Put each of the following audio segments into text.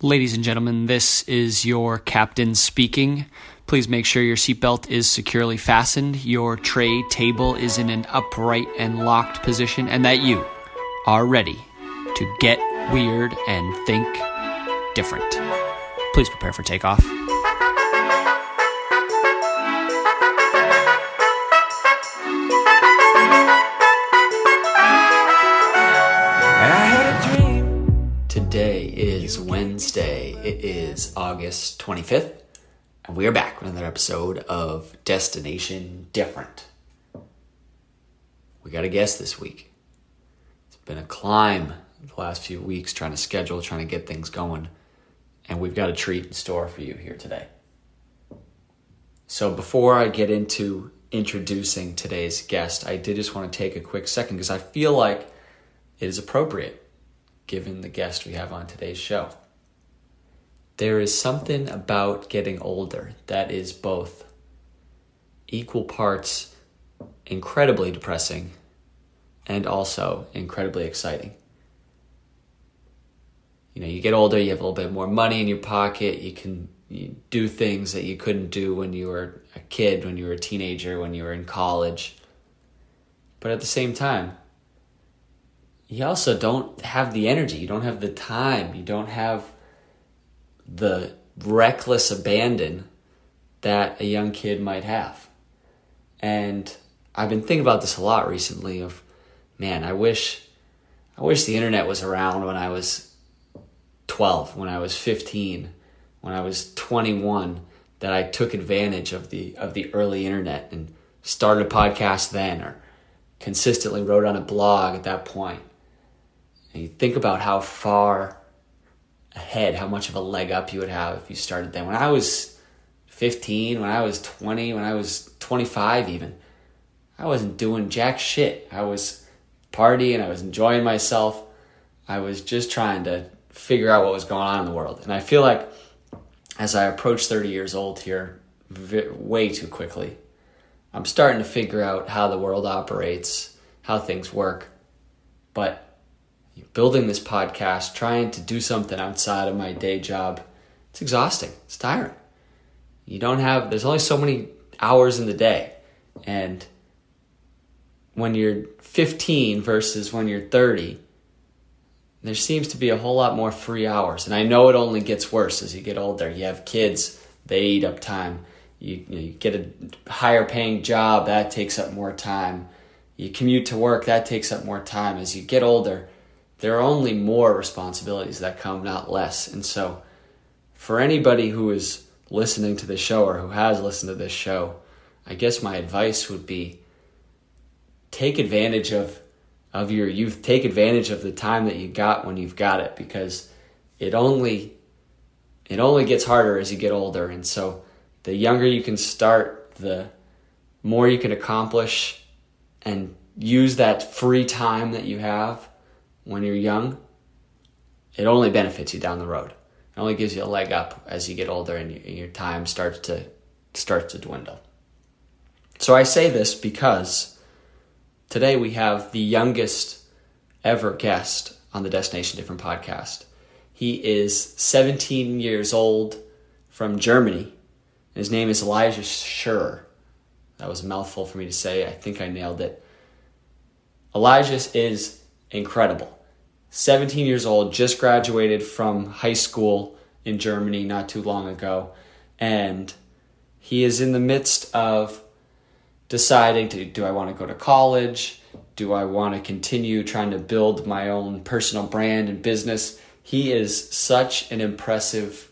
Ladies and gentlemen, this is your captain speaking. Please make sure your seatbelt is securely fastened, your tray table is in an upright and locked position, and that you are ready to get weird and think different. Please prepare for takeoff. It is August 25th, and we are back with another episode of Destination Different. We got a guest this week. It's been a climb the last few weeks trying to schedule, trying to get things going, and we've got a treat in store for you here today. So before I get into introducing today's guest, I did just want to take a quick second because I feel like it is appropriate given the guest we have on today's show. There is something about getting older that is both equal parts incredibly depressing and also incredibly exciting. You know, you get older, you have a little bit more money in your pocket, you can you do things that you couldn't do when you were a kid, when you were a teenager, when you were in college. But at the same time, you also don't have the energy, you don't have the time, you don't have the reckless abandon that a young kid might have. And I've been thinking about this a lot recently of man, I wish I wish the internet was around when I was 12, when I was 15, when I was 21 that I took advantage of the of the early internet and started a podcast then or consistently wrote on a blog at that point. and you think about how far ahead, how much of a leg up you would have if you started then. When I was 15, when I was 20, when I was 25 even, I wasn't doing jack shit. I was partying, I was enjoying myself. I was just trying to figure out what was going on in the world. And I feel like as I approach 30 years old here, way too quickly, I'm starting to figure out how the world operates, how things work. But building this podcast, trying to do something outside of my day job, it's exhausting. It's tiring. You don't have, there's only so many hours in the day. And when you're 15 versus when you're 30, there seems to be a whole lot more free hours. And I know it only gets worse as you get older. You have kids, they eat up time. You, you, know, you get a higher paying job, that takes up more time. You commute to work, that takes up more time. As you get older, there are only more responsibilities that come, not less. And so, for anybody who is listening to this show or who has listened to this show, I guess my advice would be take advantage of of your youth, take advantage of the time that you got when you've got it because it only it only gets harder as you get older. And so the younger you can start, the more you can accomplish and use that free time that you have when you're young, it only benefits you down the road. It only gives you a leg up as you get older and your time starts to starts to dwindle. So I say this because today we have the youngest ever guest on the Destination Different podcast. He is 17 years old from Germany. His name is Elijah Schur. That was a mouthful for me to say. I think I nailed it. Elijah is incredible. 17 years old, just graduated from high school in Germany not too long ago. And he is in the midst of deciding to do I want to go to college? Do I want to continue trying to build my own personal brand and business? He is such an impressive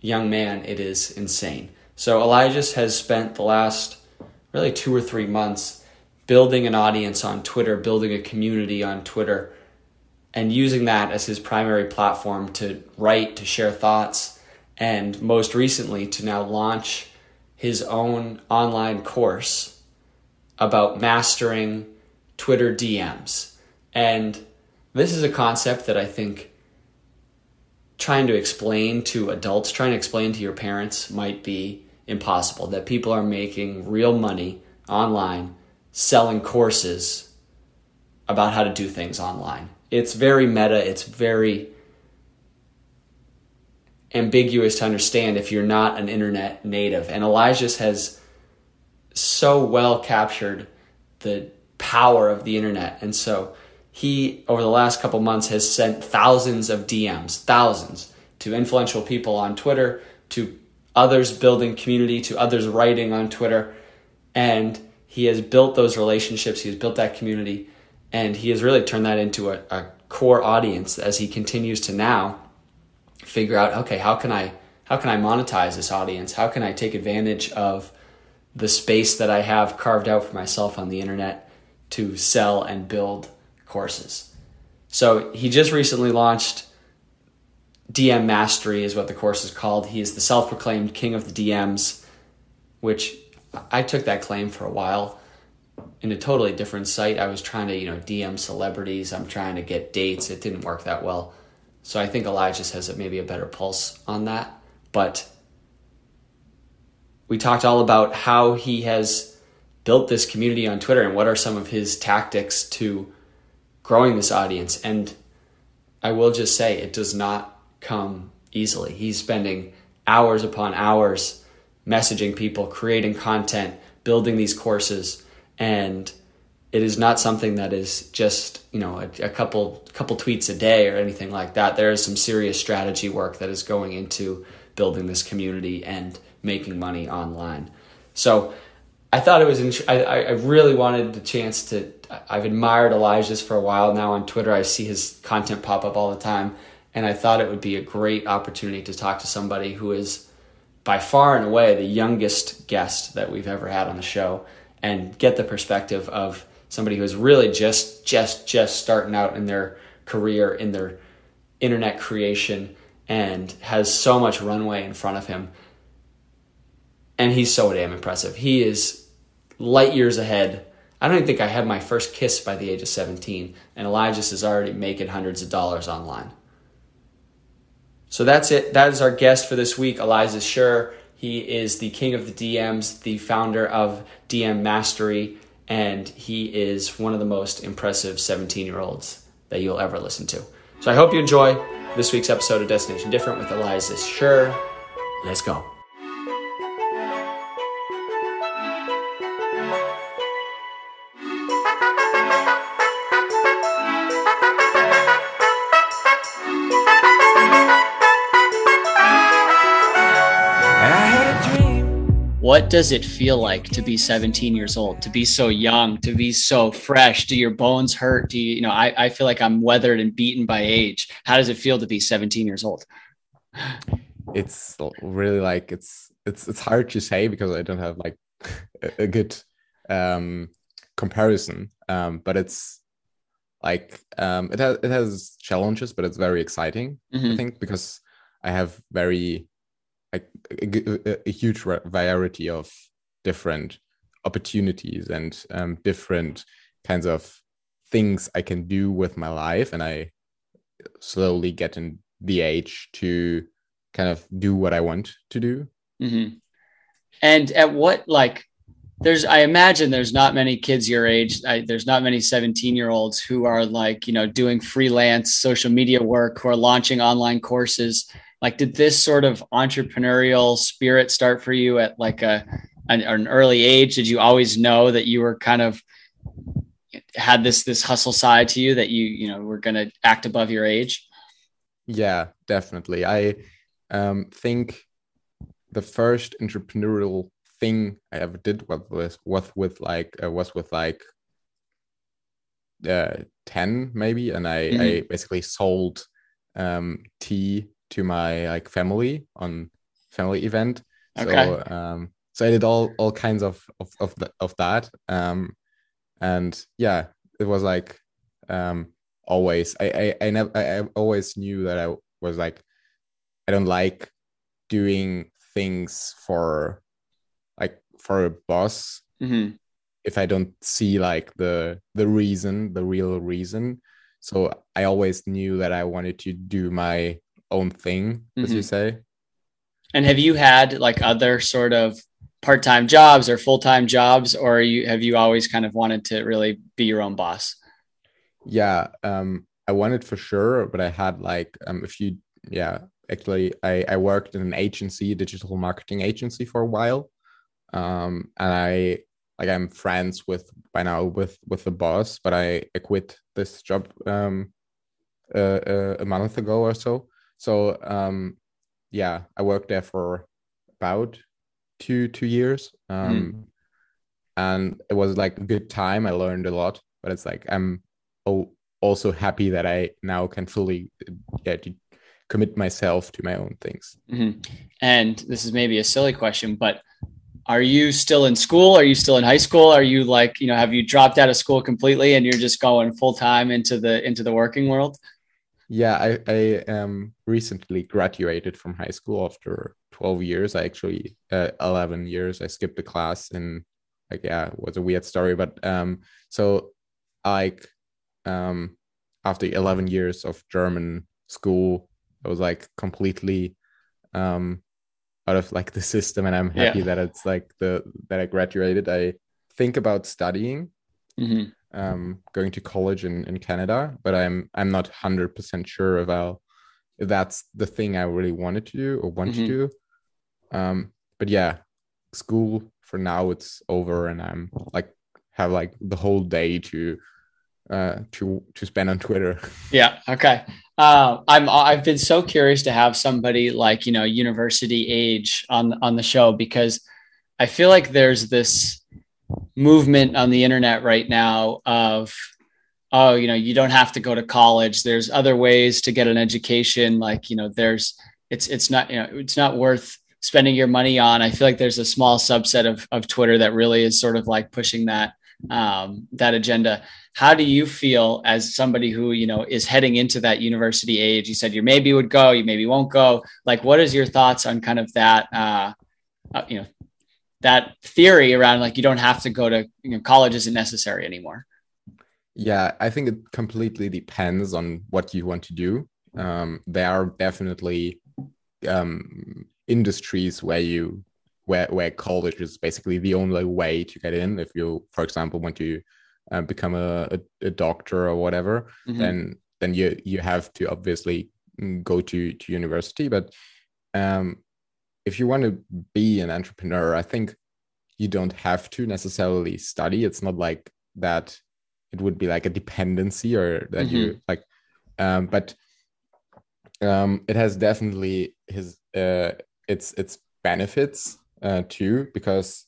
young man, it is insane. So Elijah has spent the last really two or three months building an audience on Twitter, building a community on Twitter and using that as his primary platform to write, to share thoughts, and most recently to now launch his own online course about mastering Twitter DMs. And this is a concept that I think trying to explain to adults, trying to explain to your parents might be impossible. That people are making real money online selling courses about how to do things online it's very meta. It's very ambiguous to understand if you're not an internet native. And Elijah has so well captured the power of the internet. And so he, over the last couple months, has sent thousands of DMs, thousands, to influential people on Twitter, to others building community, to others writing on Twitter. And he has built those relationships, he has built that community, and he has really turned that into a, a core audience as he continues to now figure out okay how can i how can i monetize this audience? How can i take advantage of the space that i have carved out for myself on the internet to sell and build courses? So he just recently launched dm mastery is what the course is called. He is the self-proclaimed king of the dms which i took that claim for a while in a totally different site i was trying to you know dm celebrities i'm trying to get dates it didn't work that well so I think Elijah has maybe a better pulse on that. But we talked all about how he has built this community on Twitter and what are some of his tactics to growing this audience. And I will just say it does not come easily. He's spending hours upon hours messaging people, creating content, building these courses, and it is not something that is just you know a, a, couple couple tweets a day or anything like that. There is some serious strategy work that is going into building this community and making money online. So I thought it was. Int- I, I really wanted the chance to. I've admired Elijah's for a while now on Twitter. I see his content pop up all the time, and I thought it would be a great opportunity to talk to somebody who is by far and away the youngest guest that we've ever had on the show and get the perspective of somebody who's really just just just starting out in their career in their internet creation and has so much runway in front of him. And he's so damn impressive. He is light years ahead. I don't even think i had my first kiss by the age of 17 and elijah is already making hundreds of dollars online. So that's it. That is our guest for this week. Elijah Schur he is the king of the dms the founder of dm mastery and he is one of the most impressive 17 year olds that you'll ever listen to. So I hope you enjoy this week's episode of Destination Different with Elijah Schur. Let's go. What does it feel like to be 17 years old to be so young to be so fresh? Do your bones hurt? Do you you know I, I feel like i'm weathered and beaten by age. How does it feel to be 17 years old? It's really like it's it's it's hard to say because i don't have like a, good um comparison. Um but it's like um it has it has challenges but it's very exciting mm-hmm. i think because i have very a, a, a huge variety of different opportunities and um, different kinds of things I can do with my life, and I slowly get in the age to kind of do what I want to do. Mm-hmm. And at what like there's I imagine there's not many kids your age. I, there's not many 17 year olds who are like you know doing freelance social media work who are launching online courses like did this sort of entrepreneurial spirit start for you at like a an, an early age? Did you always know that you were kind of had this this hustle side to you that you you know were going to act above your age? Yeah definitely. I um think the first entrepreneurial thing i ever did was was with like uh, was with like uh 10 maybe and i mm-hmm. i basically sold um tea to my like family on family event. Okay. So um, so I did all all kinds of of of, the, of that. Um, and yeah, it was like um always I I I never I, I always knew that I was like I don't like doing things for like for a boss mm-hmm. if I don't see like the the reason the real reason. So I always knew that I wanted to do my own thing, as mm-hmm. you say. And have you had like other sort of part-time jobs or full-time jobs, or you have you always kind of wanted to really be your own boss? Yeah, um, I wanted for sure, but I had like um, a few yeah actually I, I worked in an agency, digital marketing agency for a while. Um, and I like I'm friends with by now with with the boss, but I, I quit this job um, uh, uh, a month ago or so. So um, yeah, I worked there for about two two years, um, mm. and it was like a good time. I learned a lot, but it's like I'm also happy that I now can fully yeah, commit myself to my own things. Mm-hmm. And this is maybe a silly question, but are you still in school? Are you still in high school? Are you like, you know, have you dropped out of school completely and you're just going full time into the into the working world? Yeah, I, I um recently graduated from high school after 12 years. I actually uh, 11 years. I skipped a class and like yeah, it was a weird story, but um so like um after 11 years of German school, I was like completely um out of like the system and i'm happy yeah. that it's like the that i graduated i think about studying mm-hmm. Um going to college in in canada but i'm i'm not 100% sure about if that's the thing i really wanted to do or want mm-hmm. to do. Um but yeah school for now it's over and i'm like have like the whole day to uh to to spend on twitter. Yeah okay. Uh, I'm I've been so curious to have somebody like you know university age on on the show because I feel like there's this movement on the internet right now of oh you know you don't have to go to college. There's other ways to get an education. Like you know there's it's it's not you know it's not worth spending your money on. I feel like there's a small subset of, of twitter that really is sort of like pushing that um, that agenda. How do you feel as somebody who you know is heading into that university age? You said you maybe would go you maybe won't go. Like what is your thoughts on kind of that uh, uh, you know that theory around like you don't have to go to you know college isn't necessary anymore. Yeah i think it completely depends on what you want to do. Um, there are definitely um, industries where you where where college is basically the only way to get in. If you for example want to uh, become a, a, a, doctor or whatever mm-hmm. then then you you have to obviously go to to university. But um if you want to be an entrepreneur i think you don't have to necessarily study it's not like that it would be like a dependency or that mm-hmm. you like um but um it has definitely his uh its its benefits uh, too because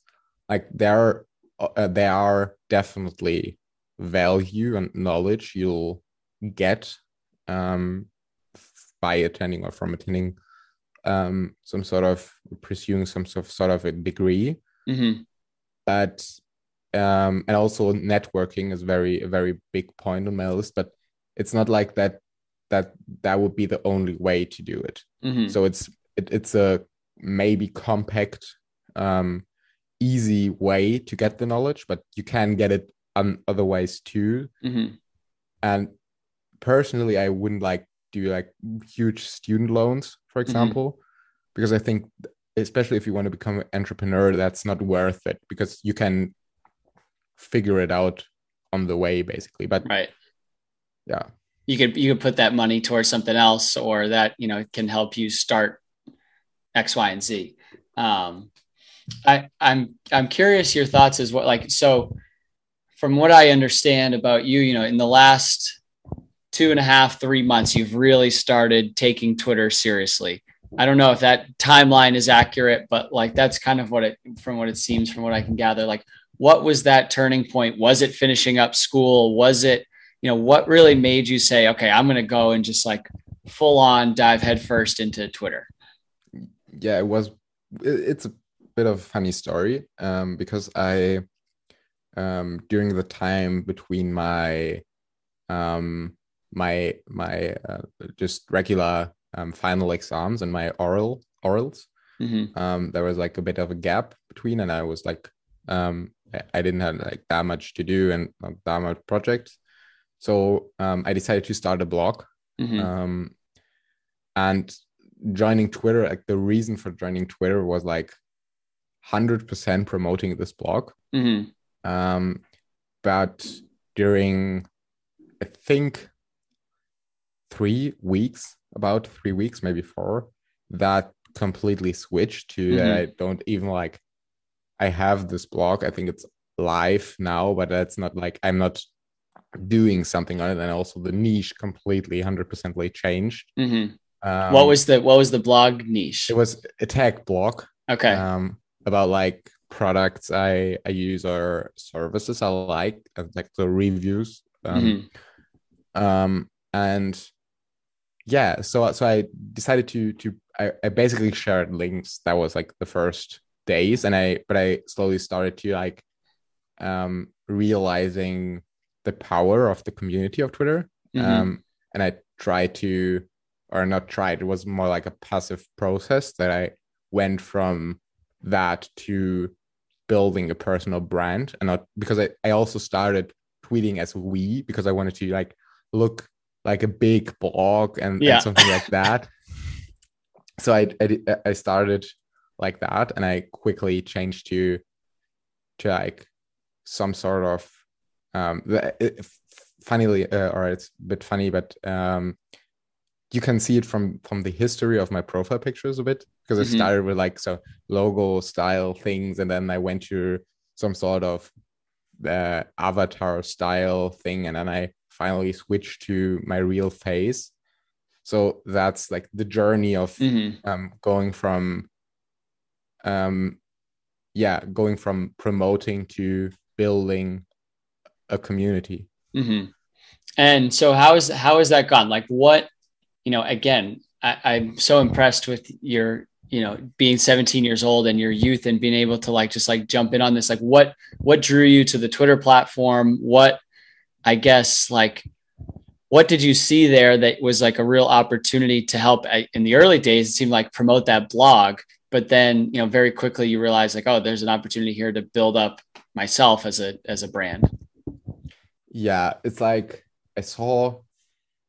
like there are uh, there are definitely value and knowledge you'll get um, by attending or from attending um, some sort of pursuing some sort of, sort of a degree mm-hmm. but um, and also networking is very a very big point on my list but it's not like that that that would be the only way to do it mm-hmm. so it's it, it's a maybe compact um, easy way to get the knowledge, but you can get it on other ways too. Mm-hmm. And personally, I wouldn't like do you like huge student loans, for mm-hmm. example, mm-hmm. because I think, especially if you want to become an entrepreneur, that's not worth it because you can figure it out on the way, basically. But right, yeah, you could you could put that money towards something else, or that you know can help you start X, Y, and Z. Um, I, I'm I'm curious your thoughts as what like so from what I understand about you, you know, in the last two and a half, three months, you've really started taking Twitter seriously. I don't know if that timeline is accurate, but like that's kind of what it from what it seems from what I can gather. Like, what was that turning point? Was it finishing up school? Was it, you know, what really made you say, okay, I'm gonna go and just like full on dive headfirst into Twitter? Yeah, it was it's a bit of a funny story um, because I, um, during the time between my, um, my my uh, just regular um, final exams and my oral orals, mm-hmm. um, there was like a bit of a gap between, and I was like, um, I didn't have like that much to do and not that much projects, so um, I decided to start a blog. Mm-hmm. Um, and joining Twitter, like the reason for joining Twitter was like 100% promoting this blog. Mm-hmm. Um, but during, I think, three weeks about three weeks, maybe four, that completely switched to mm-hmm. that I don't even like I have this blog. I think it's live now, but that's not like I'm not doing something on it. And also the niche completely 100% changed. Mm-hmm. Um, what was the what was the blog niche? It was a tech blog. Okay. Um, about like products I I use or services I like, like the reviews. Um, mm-hmm. um and yeah, so so I decided to to I, I basically shared links. That was like the first days, and I but I slowly started to like um realizing the power of the community of Twitter. Mm-hmm. Um, and I tried to, or not tried, it was more like a passive process that I went from that to building a personal brand and not because I, I also started tweeting as we because I wanted to like look like a big blog and, yeah. and something like that. So I, I I started like that and I quickly changed to to like some sort of um funnily uh, or it's a bit funny but um you can see it from from the history of my profile pictures a bit because mm-hmm. I started with like so logo style things and then I went to some sort of uh, avatar style thing and then I finally switched to my real face so that's like the journey of mm-hmm. um, going from um yeah going from promoting to building a community. Mm-hmm. And so how is how has that gone? Like what, you know, again, I, I'm so impressed with your, you know, being 17 years old and your youth and being able to like just like jump in on this. Like what what drew you to the Twitter platform? What I guess like what did you see there that was like a real opportunity to help? In the early days it seemed like promote that blog but then you know very quickly you realize like oh there's an opportunity here to build up myself as a as a brand. Yeah it's like i saw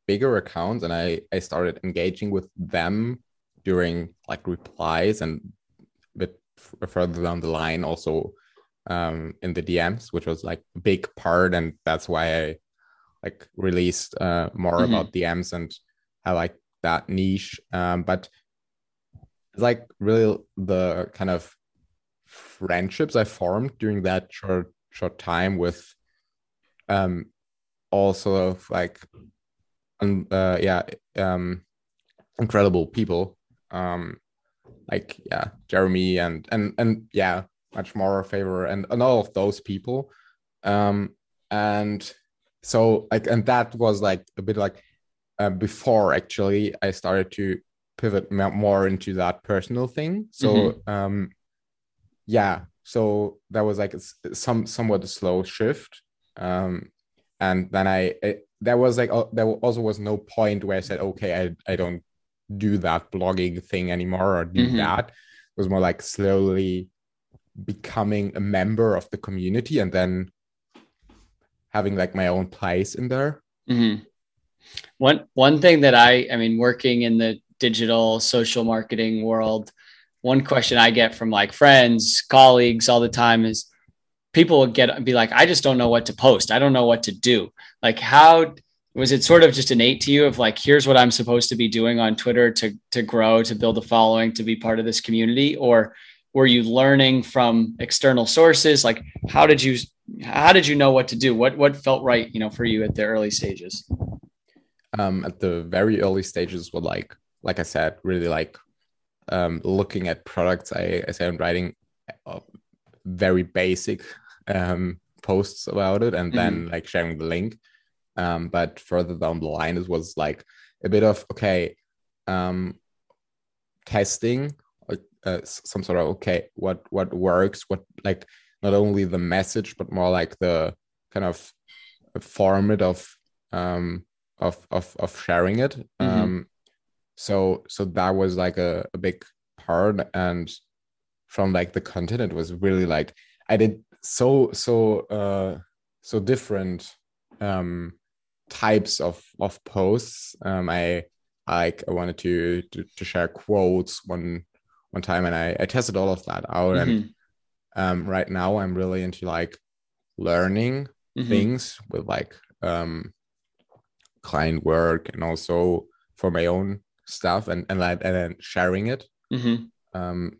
bigger accounts and i i started engaging with them during like replies and a bit further down the line also um in the dms which was like a big part and that's why i like released uh more mm-hmm. about dms and i like that niche um but it's like really the kind of friendships i formed during that short short time with um also like um, uh, yeah um incredible people um like yeah jeremy and and and yeah much more favor and, and all of those people um and so like and that was like a bit like uh, before actually i started to pivot more into that personal thing so mm-hmm. um yeah so that was like a, some somewhat a slow shift um, and then I it, there was like uh, there also was no point where I said okay I I don't do that blogging thing anymore or do mm-hmm. that. It was more like slowly becoming a member of the community and then having like my own place in there. Mm-hmm. One one thing that I I mean working in the digital social marketing world, one question I get from like friends, colleagues all the time is people will get be like, I just don't know what to post. I don't know what to do. Like, how was it sort of just innate to you of like, here's what I'm supposed to be doing on Twitter to to grow, to build a following, to be part of this community, or were you learning from external sources? Like, how did you how did you know what to do? What what felt right, you know, for you at the early stages? Um, at the very early stages, were like like I said, really like um, looking at products. I, I am writing uh, very basic um, posts about it and mm-hmm. then like sharing the link. Um, but further down the line, it was like a bit of okay, um, testing, uh, some sort of okay, what what works, what like not only the message but more like the kind of format of um of of of sharing it. Mm-hmm. Um, so so that was like a, a big part and from like the content it was really like i did so so uh so different um types of of posts um i like i wanted to to, to share quotes one one time and i i tested all of that out mm-hmm. and um right now i'm really into like learning mm-hmm. things with like um client work and also for my own stuff and and, and then sharing it mm-hmm. um,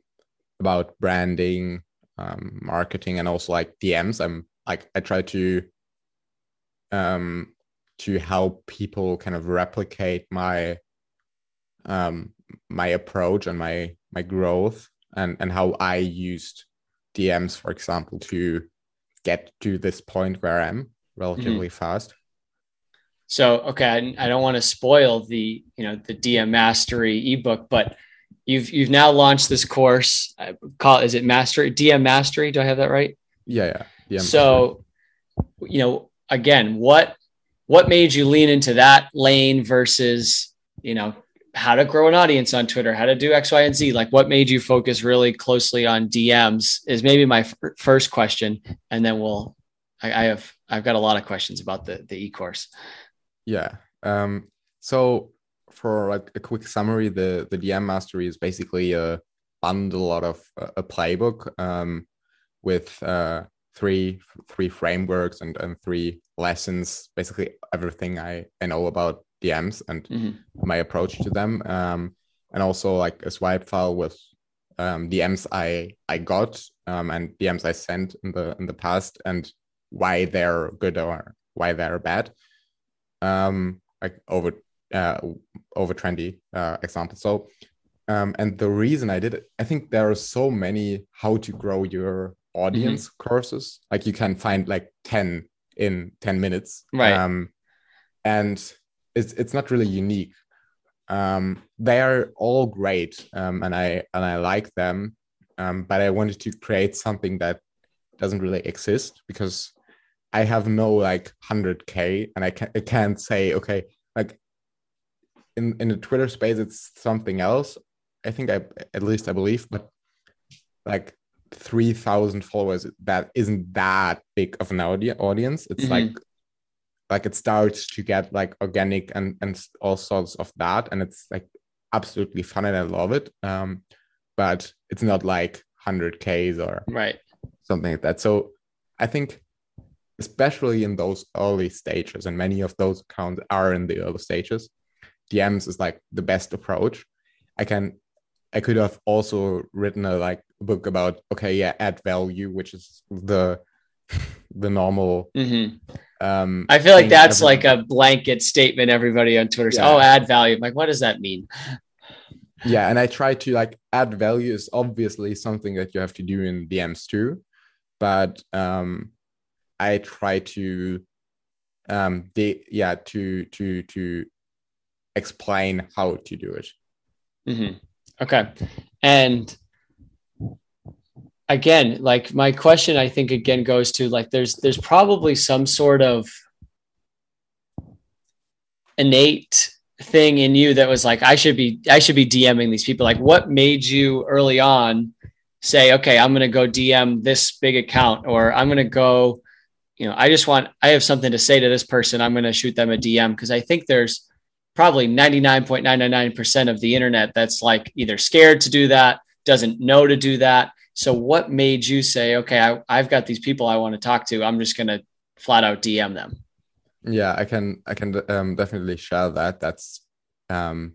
about branding, um, marketing, and also like DMs. I'm like I try to um, to help people kind of replicate my um, my approach and my my growth and and how I used DMs, for example, to get to this point where I am relatively mm-hmm. fast. So, okay, I, I don't want to spoil the you know the DM Mastery ebook, but you've you've now launched this course. I call is it Mastery DM Mastery? Do I have that right? Yeah, yeah. DM so, Mastery. you know, again, what what made you lean into that lane versus you know how to grow an audience on Twitter, how to do X, Y, and Z. Like, what made you focus really closely on DMs is maybe my f- first question, and then we'll. I, I, have I've got a lot of questions about the the e course. Yeah. Um. So for like a quick summary, the the DM mastery is basically a bundle out of a playbook um with uh three three frameworks and and three lessons basically everything i i know about DMs and mm-hmm. my approach to them, um, and also like a swipe file with um, DMs I I got um, and DMs I sent in the in the past and why they're good or why they're bad. Um, like over uh, over trendy uh, examples. So, um, and the reason I did it, I think there are so many how to grow your audience mm-hmm. courses. Like you can find like ten in ten minutes, right? Um, and it's it's not really unique. Um, they are all great, um, and I and I like them. Um, but I wanted to create something that doesn't really exist because I have no like 100k, and I can't I can't say okay like in in the Twitter space it's something else. I think I at least I believe, but like 3000 followers that isn't that big of an audience it's mm-hmm. like like it starts to get like organic and and all sorts of that and it's like absolutely fun and i love it um but it's not like 100ks or right. something like that. So i think especially in those early stages and many of those accounts are in the early stages dms is like the best approach. I can i could have also written a like book about okay yeah add value which is the the normal mm-hmm. Um, I feel like that's like a blanket statement. Everybody on Twitter says, yeah. "Oh, add value." I'm like, what does that mean? Yeah, and I try to like add value is obviously something that you have to do in DMs too, but um, I try to um, yeah to to to explain how to do it. Mm-hmm. Okay, and again like my question i think again goes to like there's there's probably some sort of innate thing in you that was like i should be i should be dming these people. Like what made you early on say okay i'm going to go dm this big account or i'm going to go you know i just want i have something to say to this person. I'm going to shoot them a dm because i think there's probably 99.999% of the internet that's like either scared to do that doesn't know to do that so, what made you say, okay, I, I've got these people I want to talk to. I'm just going to flat out DM them? Yeah, I can. I can um, definitely share that. That's um,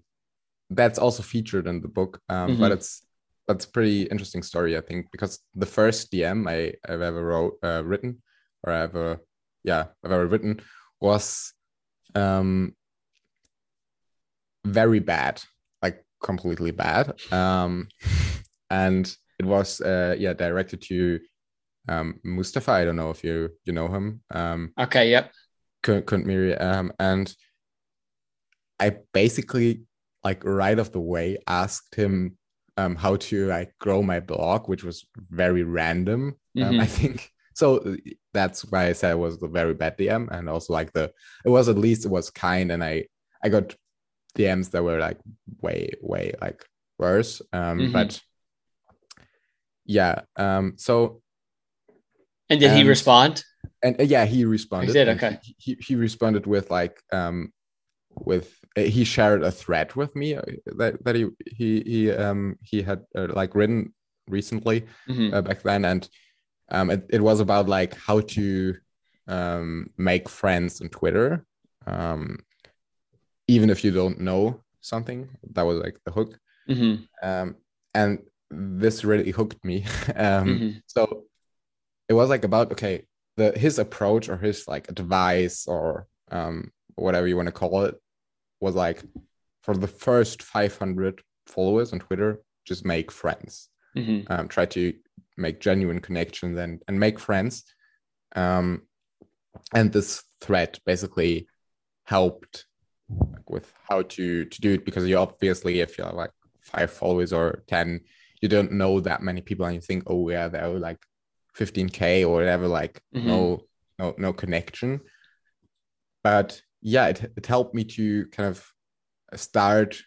that's also featured in the book, um, mm-hmm. but it's that's a pretty interesting story, I think, because the first DM I, have ever wrote, uh, written or ever, yeah, I've ever written was um, very bad, like completely bad. Um, and it was uh, yeah directed to um, Mustafa. I don't know if you you know him. Um, okay. Yep. Khundmiri. Um, and I basically like right off the way asked him um, how to like grow my blog, which was very random. Um, mm-hmm. I think so. That's why I said it was a very bad DM, and also like the it was at least it was kind, and I I got DMs that were like way way like worse. Um, mm-hmm. but yeah um so and did and, he respond and uh, yeah he responded he did okay he, he responded with like um with uh, he shared a thread with me uh, that, that he he he um he had uh, like written recently mm-hmm. uh, back then and um it, it was about like how to um make friends on twitter um even if you don't know something. That was like the hook. Mm-hmm. Um, and this really hooked me. um, Mhm. So it was like about okay, the his approach or his like advice or um, whatever you want to call it was like for the first 500 followers on Twitter, just make friends. Mm-hmm. Um, try to make genuine connections and and make friends. Um, and this thread basically helped with how to to do it because you obviously if you're like five followers or 10 you don't know that many people and you think oh yeah they're like 15k or whatever like Mhm. no no no connection but yeah it, it helped me to kind of start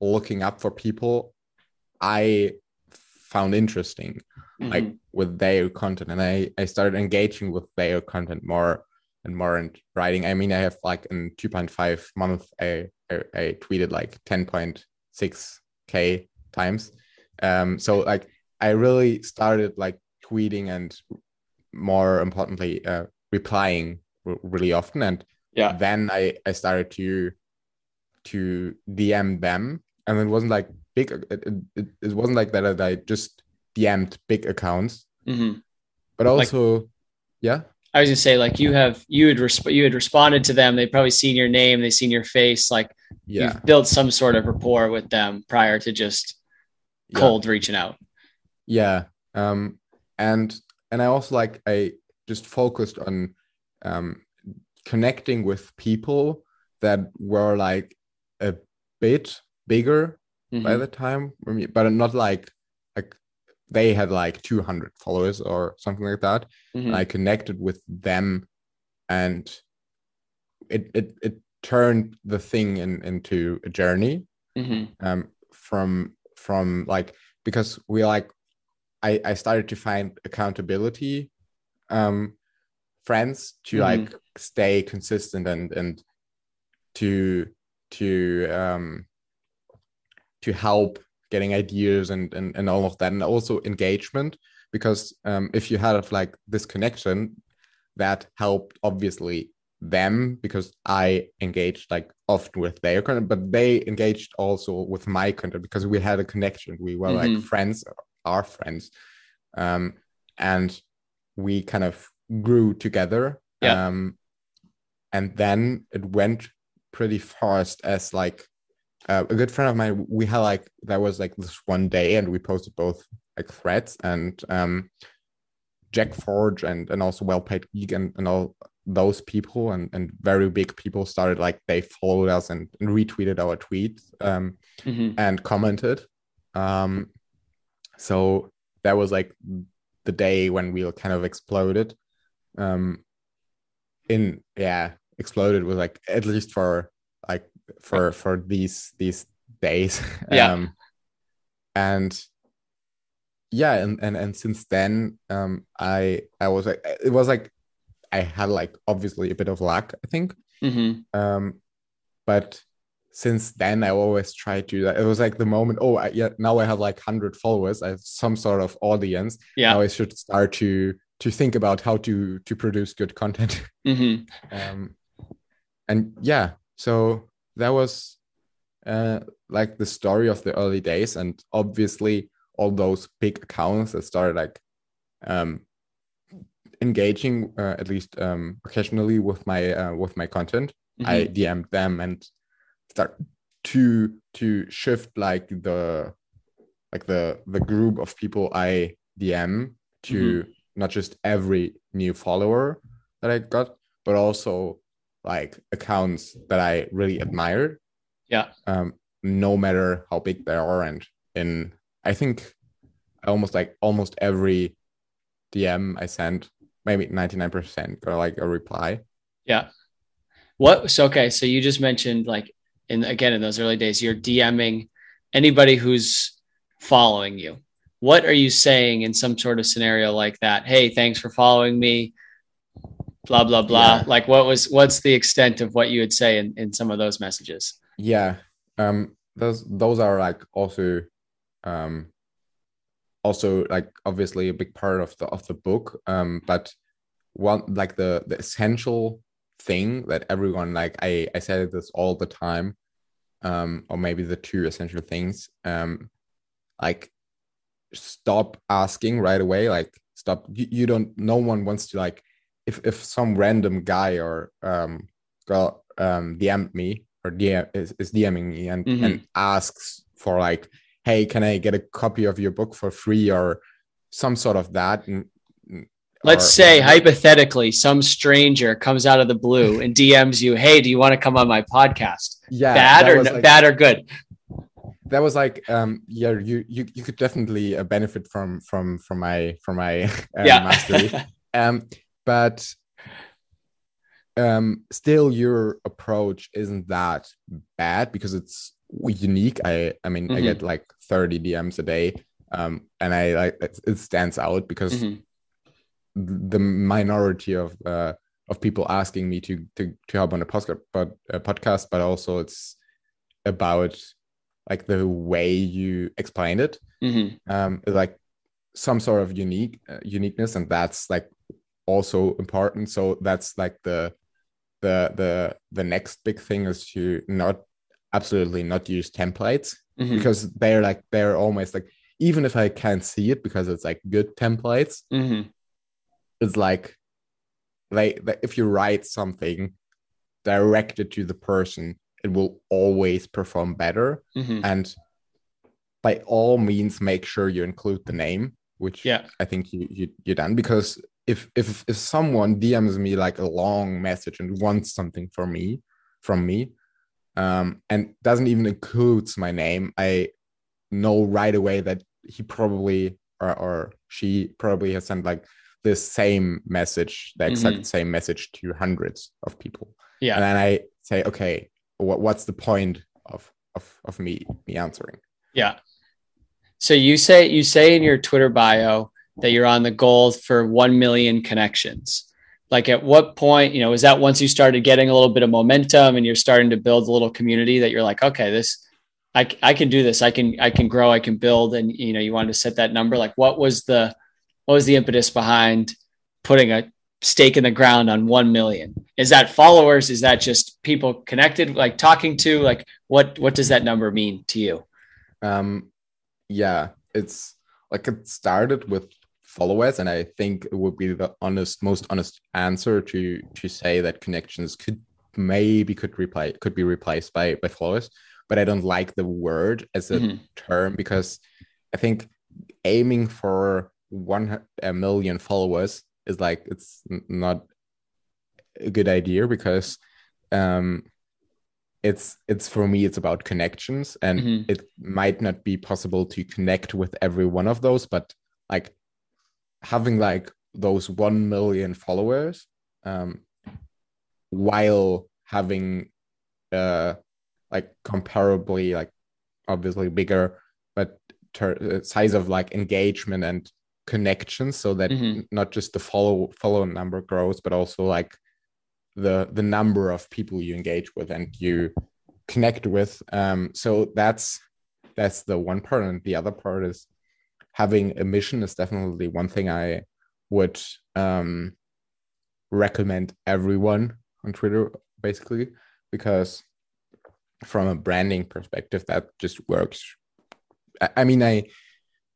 looking up for people i found interesting like Mm-hmm. with their content and i i started engaging with their content more and more and writing i mean i have like in 2.5 month i i, I tweeted like 10.6k times um so like i really started like tweeting and more importantly uh, replying r- really often and Yeah. then i i started to to dm them and it wasn't like big it, it, it wasn't like that i just dm'd big accounts Mm-hmm. but Like- also yeah I was gonna say, like you have you had resp- you had responded to them. They've probably seen your name, they've seen your face. Like yeah you've built some sort of rapport with them prior to just yeah. cold reaching out. yeah um and and i also like i just focused on um connecting with people that were like a bit bigger by Mhm. the time but not like like they had like 200 followers or something like that Mhm. and i connected with them and it it, it turned the thing in, into a journey Mhm. um from from like because we like i i started to find accountability um friends to Mhm. like stay consistent and and to to um to help getting ideas and and, and all of that and also engagement because um if you had like this connection that helped obviously them because I engaged like often with their content, but they engaged also with my content because we had a connection. We were like Mhm. friends, our friends, um, and we kind of grew together. Yeah. Um, and then it went pretty fast as like uh, a good friend of mine. We had like that was like this one day, and we posted both like threads and um, Jack Forge and and also Well Paid Geek and and all those people and and very big people started like they followed us and, and retweeted our tweets um, Mhm. and commented. Um, so that was like the day when we kind of exploded. Um, in yeah, exploded was like at least for like for for these these days. Yeah. Um, and yeah, and and and since then, um, I I was like it was like I had like obviously a bit of luck, I think. Mhm. Um, but since then, I always try to. It was like the moment. Oh, I, yeah. Now I have like hundred followers. I have some sort of audience. Yeah. Now I should start to to think about how to to produce good content. Mhm. um, and yeah, so that was uh, like the story of the early days, and obviously all those big accounts that started like um, engaging uh, at least um, occasionally with my uh, with my content. I Mhm. DM'd them and start to to shift like the like the the group of people I DM to not just every new follower that I got, but also like accounts that I really admire Yeah. Um, no matter how big they are, and in I think almost like almost every DM I sent, maybe ninety nine percent got like a reply. Yeah. What? So okay. So you just mentioned like in again in those early days, you're DMing anybody who's following you. What are you saying in some sort of scenario like that? Hey, thanks for following me. Blah blah blah. Yeah. Like what was what's the extent of what you would say in, in some of those messages? yeah um those those are like also um also like obviously a big part of the of the book um but one like the the essential thing that everyone like i i say this all the time um, or maybe the two essential things. Um, like stop asking right away. Like stop. You, you don't. No one wants to like. If if some random guy or um girl um DM'd me or DM is, is DMing me and mm-hmm. and asks for like, hey, can I get a copy of your book for free or some sort of that? And Let's or, say hypothetically, some stranger comes out of the blue and DMs you, "Hey, do you want to come on my podcast?" Yeah, bad or like, bad or good. That was like, um, yeah, you you you could definitely uh, benefit from from from my from my uh, yeah. mastery. um, but um, still, your approach isn't that bad because it's unique. I I mean, mm-hmm. I get like thirty DMs a day, um, and I like it, it stands out because. Mm-hmm the minority of uh, of people asking me to to to help on a podcast, but a podcast, but also it's about like the way you explain it, mm-hmm. um, like some sort of unique uh, uniqueness, and that's like also important. So that's like the the the the next big thing is to not absolutely not use templates mm-hmm. because they're like they're almost like even if I can't see it because it's like good templates, mm-hmm is like they if you write something directed to the person it will always perform better mm-hmm. and by all means make sure you include the name which yeah i think you, you you done because if if if someone dms me like a long message and wants something for me from me um and doesn't even includes my name i know right away that he probably or, or she probably has sent like the same message, the exact mm-hmm. same message to hundreds of people. Yeah. And then I say, okay, what, what's the point of, of, of me, me answering? Yeah. So you say, you say in your Twitter bio that you're on the goal for 1 million connections. Like at what point, you know, is that once you started getting a little bit of momentum and you're starting to build a little community that you're like, okay, this, I, I can do this. I can, I can grow, I can build. And, you know, you wanted to set that number. Like what was the, what was the impetus behind putting a stake in the ground on 1 million is that followers is that just people connected like talking to like what what does that number mean to you um yeah it's like it started with followers and i think it would be the honest most honest answer to to say that connections could maybe could reply could be replaced by by followers but i don't like the word as a mm-hmm. term because i think aiming for one a million followers is like it's not a good idea because um it's it's for me it's about connections and mm-hmm. it might not be possible to connect with every one of those but like having like those 1 million followers um while having uh like comparably like obviously bigger but ter- size of like engagement and connections so that mm-hmm. not just the follow follow number grows but also like the the number of people you engage with and you connect with um so that's that's the one part and the other part is having a mission is definitely one thing i would um recommend everyone on twitter basically because from a branding perspective that just works i, I mean i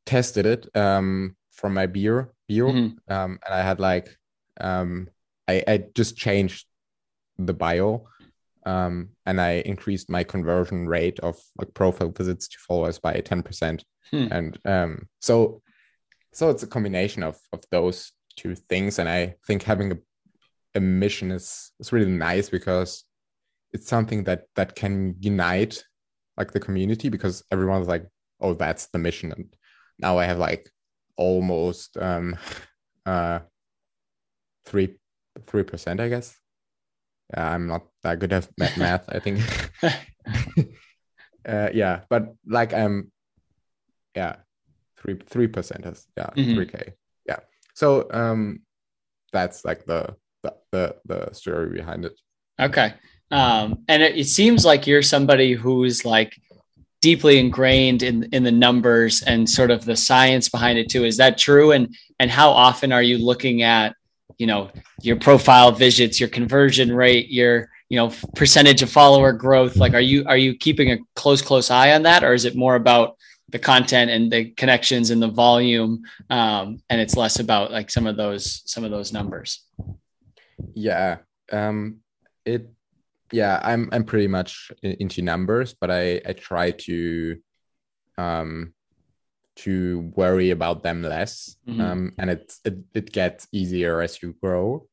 tested it um from my beer beer mm-hmm. um, and i had like um, I, I just changed the bio um, and i increased my conversion rate of like profile visits to followers by 10% hmm. and um, so so it's a combination of of those two things and i think having a, a mission is is really nice because it's something that that can unite like the community because everyone's like oh that's the mission and now i have like almost um, uh, three three percent, I guess. Yeah, I'm not that good at math. I think. uh, yeah, but like I'm, yeah, three three percent is yeah mm-hmm. 3 k yeah. So um, that's like the the the, the story behind it. Okay. Um, and it, it seems like you're somebody who's like deeply ingrained in in the numbers and sort of the science behind it too. Is that true? And and how often are you looking at you know your profile visits, your conversion rate, your you know percentage of follower growth like are you are you keeping a close close eye on that or is it more about the content and the connections and the volume um, and it's less about like some of those some of those numbers? Yeah um it yeah i'm i'm pretty much into numbers but i i try to um to worry about them less mm-hmm. um and it, it it gets easier as you grow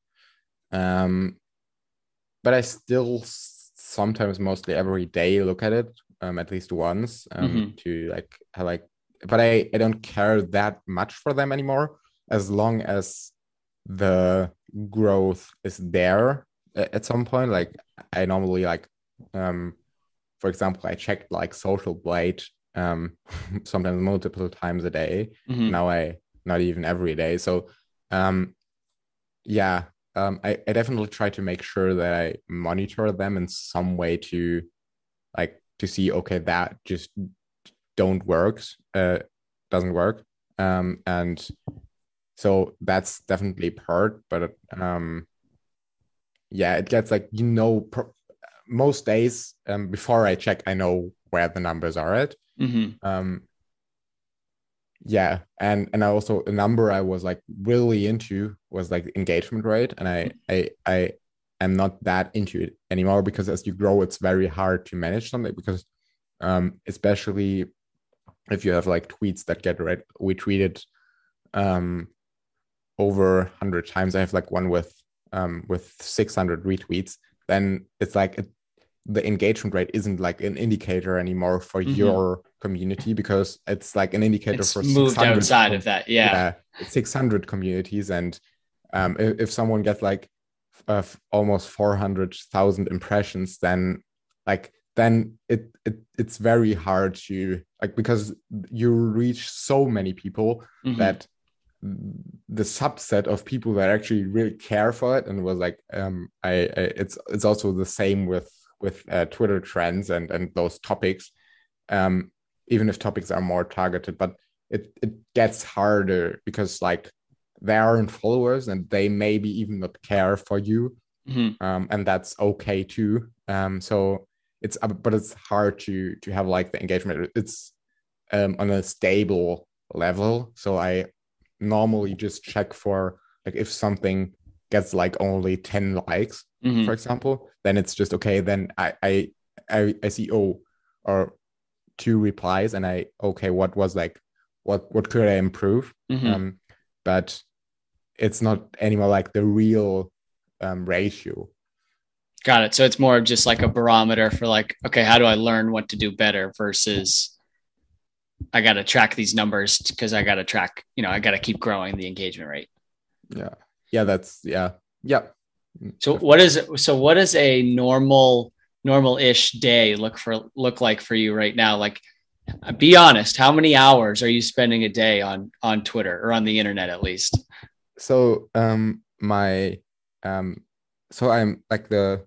um but i still sometimes mostly every day look at it um at least once um mm-hmm. to like like but i i don't care that much for them anymore as long as the growth is there at some point like i normally like um for example i checked like social blade um sometimes multiple times a day mm-hmm. now i not even every day. So um yeah um I, I definitely try to make sure that i monitor them in some way to like to see okay that just don't works uh doesn't work. Um and so that's definitely part but um yeah it gets like you know most days um before i check i know where the numbers are at mm-hmm. um yeah and and i also a number i was like really into was like engagement rate and i i i am not that into it anymore because as you grow it's very hard to manage something because um especially if you have like tweets that get read retweeted um over 100 times i have like one with um with 600 retweets then it's like it, the engagement rate isn't like an indicator anymore for mm-hmm. your community because it's like an indicator it's for moved outside com- of that yeah, yeah 600 communities and um if, if someone gets like uh, almost 400,000 impressions then like then it, it it's very hard to like because you reach so many people mm-hmm. that the subset of people that actually really care for it and was like um I, I it's it's also the same with with uh, twitter trends and and those topics um even if topics are more targeted but it it gets harder because like they aren't followers and they maybe even not care for you mm-hmm. um and that's okay too. Um so it's uh, but it's hard to to have like the engagement. It's um on a stable level. So i normally just check for like if something gets like only 10 likes mm-hmm. for example then it's just okay then I, I i i see oh or two replies and i okay what was like what what could i improve mm-hmm. um but it's not anymore like the real um ratio got it so it's more just like a barometer for like okay how do i learn what to do better versus I got to track these numbers because I got to track, you know, I got to keep growing the engagement rate. Yeah. Yeah. That's, yeah. Yeah. So what is? So what does a normal, normal ish day look for, look like for you right now? Like, be honest, how many hours are you spending a day on, on Twitter or on the internet at least? So, um, my, um, so I'm like the,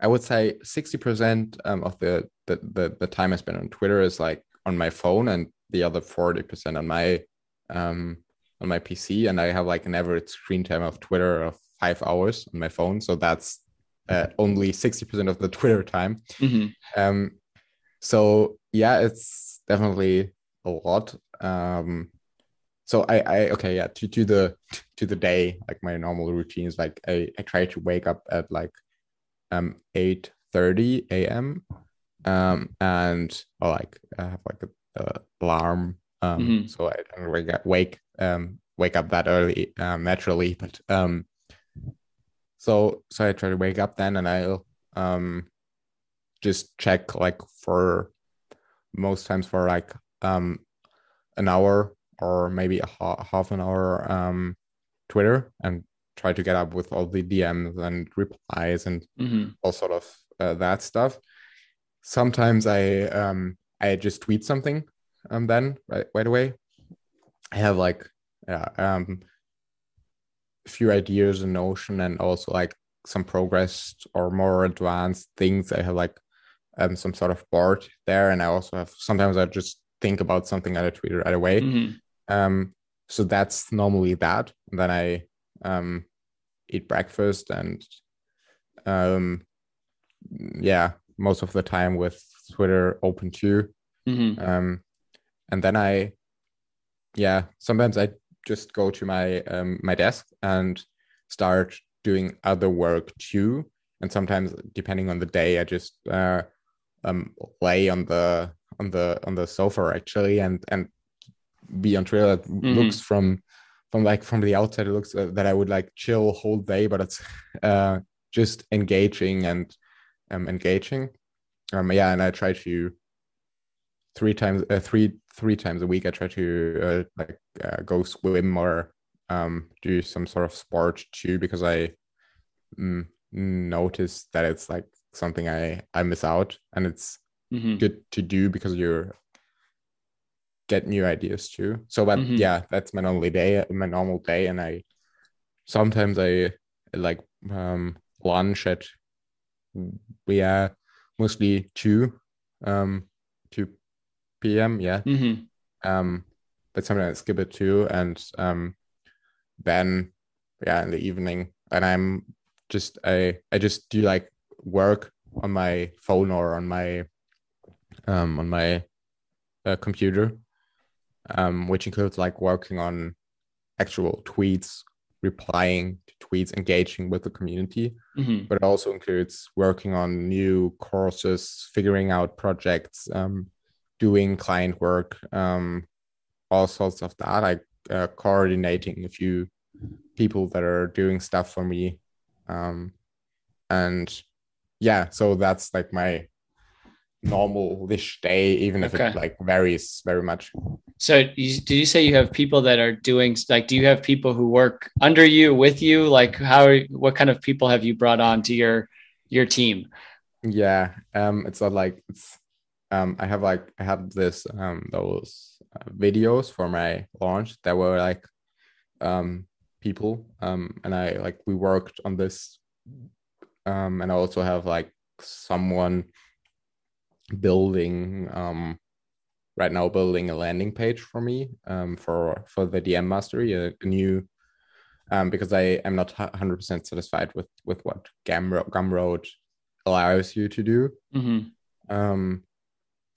I would say 60% um, of the, the, the, the time I spend on Twitter is like on my phone and the other 40% on my um on my PC and I have like an average screen time of Twitter of five hours on my phone. So that's uh, only 60% of the Twitter time. Mm-hmm. Um, so yeah, it's definitely a lot. Um, so I, I okay, yeah, to, to the to the day, like my normal routine is like I, I try to wake up at like um 8 30 a.m um, and or like I have like a, a alarm, um, mm-hmm. so I don't wake up, wake um wake up that early um, naturally, but um, so so I try to wake up then, and I'll um just check like for most times for like um an hour or maybe a ha- half an hour um Twitter and try to get up with all the DMs and replies and mm-hmm. all sort of uh, that stuff sometimes I um I just tweet something um then right right away. I have like yeah um a few ideas in Notion and also like some progress or more advanced things. I have like um some sort of board there, and I also have sometimes I just think about something and I tweet it right away. Mm-hmm. Um, so that's normally that. And then I um eat breakfast and um yeah most of the time with Twitter open too. Mhm. Um, and then I, yeah, sometimes I just go to my um, my desk and start doing other work too. And sometimes, depending on the day, I just uh, um, lay on the on the on the sofa actually and and be on Twitter. It Mhm. looks from from like from the outside, it looks uh, that I would like chill whole day, but it's uh, just engaging and um, engaging. Um, yeah, and I try to three times uh, three three times a week. I try to uh, like uh, go swim or um, do some sort of sport too because I mm, notice that it's like something I I miss out, and it's Mhm. good to do because you get new ideas too. So, but Mhm. yeah, that's my only day, my normal day, and I sometimes I like um lunch at we are mostly two um two p.m. Yeah, Mhm. um, but sometimes I skip it too, and um, then yeah, in the evening, and I'm just I I just do like work on my phone or on my um on my uh, computer, um, which includes like working on actual tweets, replying to tweets, engaging with the community Mhm. but it also includes working on new courses, figuring out projects, um, doing client work, um, all sorts of that, like uh, coordinating a few people that are doing stuff for me. Um, and yeah, so that's like my normal-ish day, even if Okay. it like varies very much. So, you, did you say you have people that are doing like? Do you have people who work under you, with you? Like, how? What kind of people have you brought on to your your team? Yeah, um, it's not like it's. Um, I have like I had this um those uh, videos for my launch that were like, um, people. Um, and I like we worked on this, um, and I also have like someone building um right now building a landing page for me um for for the DM mastery a, a new um because I am not 100% satisfied with with what Gumroad, Gumroad allows you to do. Hmm um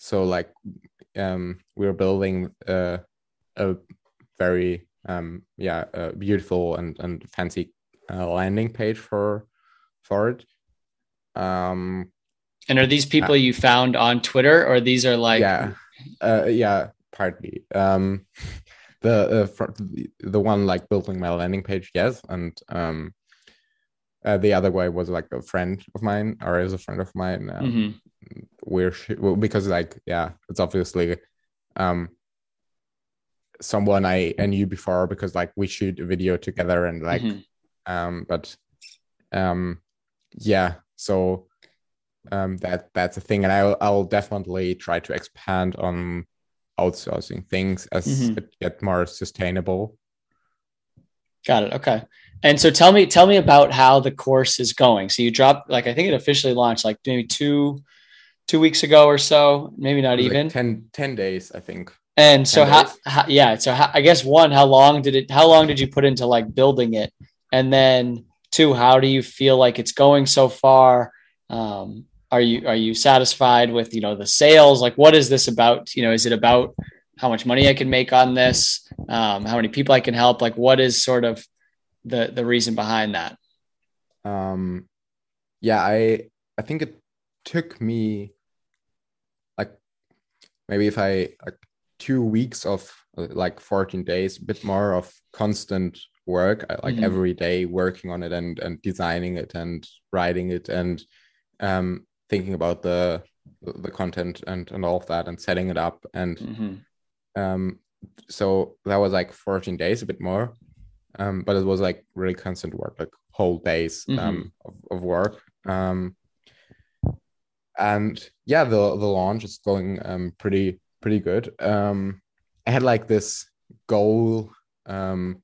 so like um we're building uh, a very um yeah a beautiful and and fancy uh, landing page for for it. Um And are these people you found on Twitter, or these are like? yeah. Uh yeah partly. Um the uh, the, one like building my landing page yes. And um uh, the other guy was like a friend of mine or is a friend of mine um, Mhm. we're well, because like yeah it's obviously um someone I, I knew before because like we shoot a video together and like Mhm. um but um yeah so um that that's a thing and I'll I'll definitely try to expand on outsourcing things as Mhm. it get more sustainable Got it. Okay. And so tell me, tell me about how the course is going. So you dropped, like, I think it officially launched like maybe two, two weeks ago or so, maybe not was, like, even. 10, 10 days I think And so how, how yeah, so how, I guess one, how long did it, how long did you put into like building it? And then two, how do you feel like it's going so far? Um, are you, are you satisfied with, you know, the sales? Like, what is this about? You know, is it about how much money I can make on this? Um, how many people I can help? Like, what is sort of the, the reason behind that? um yeah i i think it took me maybe if i like two weeks of like 14 days a bit more of constant work like Mhm. every day working on it and and designing it and writing it and um thinking about the the content and and all of that and setting it up and Mhm. um so that was like 14 days a bit more um but it was like really constant work like whole days um of, of work um and yeah the the launch is going um pretty pretty good um i had like this goal um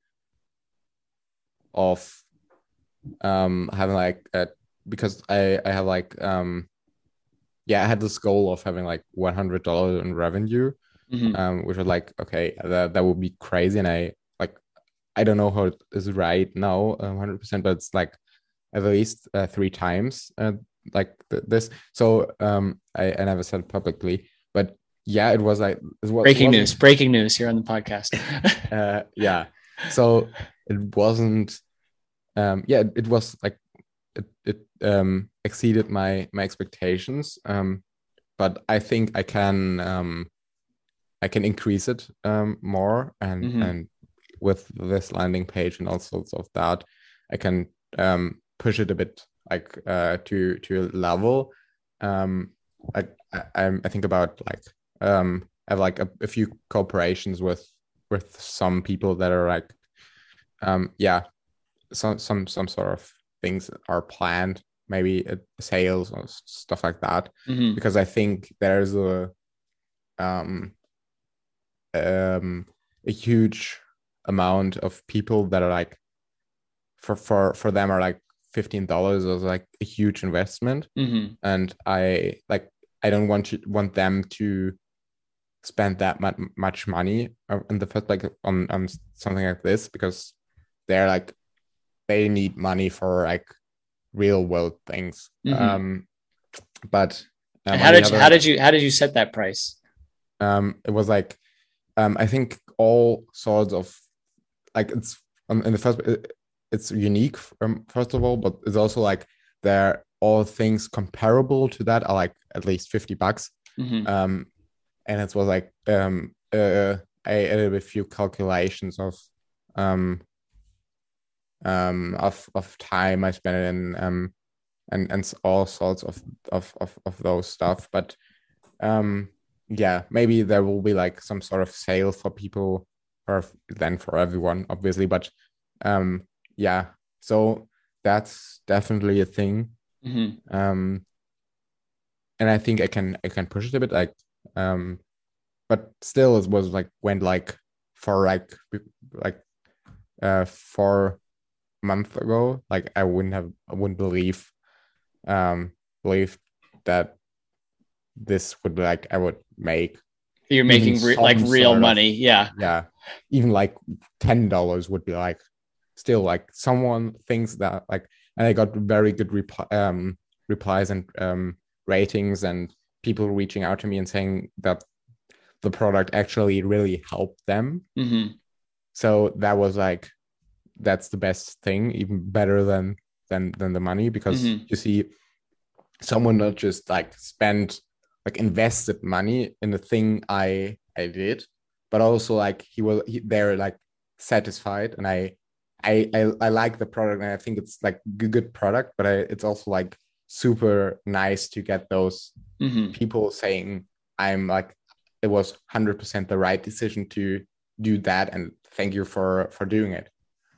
of um having like a, because i i have like um yeah i had this goal of having like $100 in revenue Mhm. um, which was like, okay, that, that would be crazy. And I like, I don't know how it is right now, um, 100%, but it's like at least uh, three times uh, like th- this. So um, I, I never said publicly, but yeah, it was like it was, breaking news. Breaking news here on the podcast. uh, yeah, so it wasn't. Um, yeah, it, it was like it, it um, exceeded my my expectations. Um, but I think I can um, I can increase it um, more and mm-hmm. and with this landing page and all sorts of that, I can um, push it a bit like uh, to to a level. Um, I, I I think about like um, I have like a, a few cooperations with with some people that are like um yeah some some some sort of things are planned maybe sales or stuff like that mm-hmm. because i think there's a um um a huge amount of people that are like for for for them are like fifteen dollars is like a huge investment, mm-hmm. and I like I don't want to want them to spend that much much money uh, in the first like on on something like this because they're like they need money for like real world things. Mm-hmm. Um, but um, how did other, you, how did you how did you set that price? Um, it was like um, I think all sorts of like it's um, in the first it's unique um, first of all, but it's also like there all things comparable to that are like at least 50 bucks. Mm-hmm. Um, and it was like um, uh, I added a few calculations of um, um, of of time I spent in um, and and all sorts of of of, of those stuff. But um, yeah, maybe there will be like some sort of sale for people or then for everyone, obviously. But um, yeah, so that's definitely a thing. Mm-hmm. Um, and I think I can I can push it a bit like um, but still it was like went like for like like uh four month ago like I wouldn't have I wouldn't believe um believe that this would like I would make. You're making re- like real money of, yeah. Yeah. Even like ten dollars would be like still like someone thinks that like and I got very good um replies and um ratings and people reaching out to me and saying that the product actually really helped them mm-hmm. so that was like that's the best thing even better than than than the money because mm-hmm. you see someone not just like spent like invested money in the thing i i did but also like he was he, they're like satisfied and I, I i i like the product and i think it's like a good product but I, it's also like super nice to get those mm-hmm. people saying i'm like it was 100% the right decision to do that and thank you for for doing it.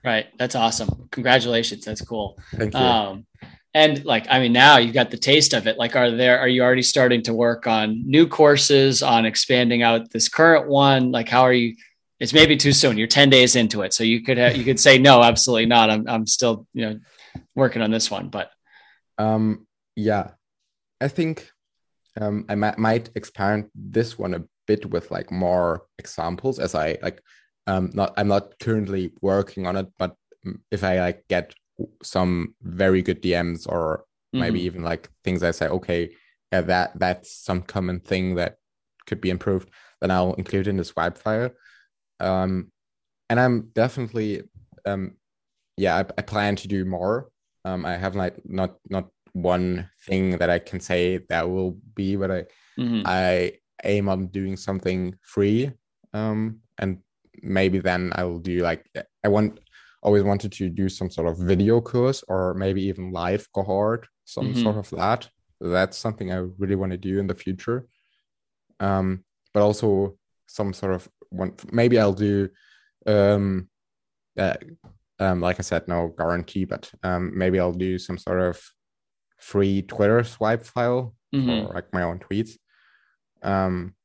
Right. That's awesome. Congratulations. That's cool. Thank you. Um, and like i mean now you've got the taste of it. Like are there are you already starting to work on new courses on expanding out this current one? Like how are you it's maybe too soon you're 10 days into it so you could have, you could say no absolutely not i'm, I'm still you know working on this one but um yeah i think um i might, might expand this one a bit with like more examples as i like um not i'm not currently working on it but if i like get some very good DMs or mm-hmm. maybe even like things I say, okay, yeah, that that's some common thing that could be improved, then I'll include in the swipe file. Um, and I'm definitely, um, yeah, I, I plan to do more. Um, I have like not not one thing that I can say that will be, but I mm-hmm. I aim on doing something free. Um, and maybe then I will do like I want always wanted to do some sort of video course or maybe even live cohort, some mm-hmm. sort of that. That's something I really want to do in the future. Um, but also some sort of one. Maybe I'll do, um, uh, um, like I said, no guarantee, but um, maybe I'll do some sort of free Twitter swipe file mm-hmm. for like my own tweets. Um,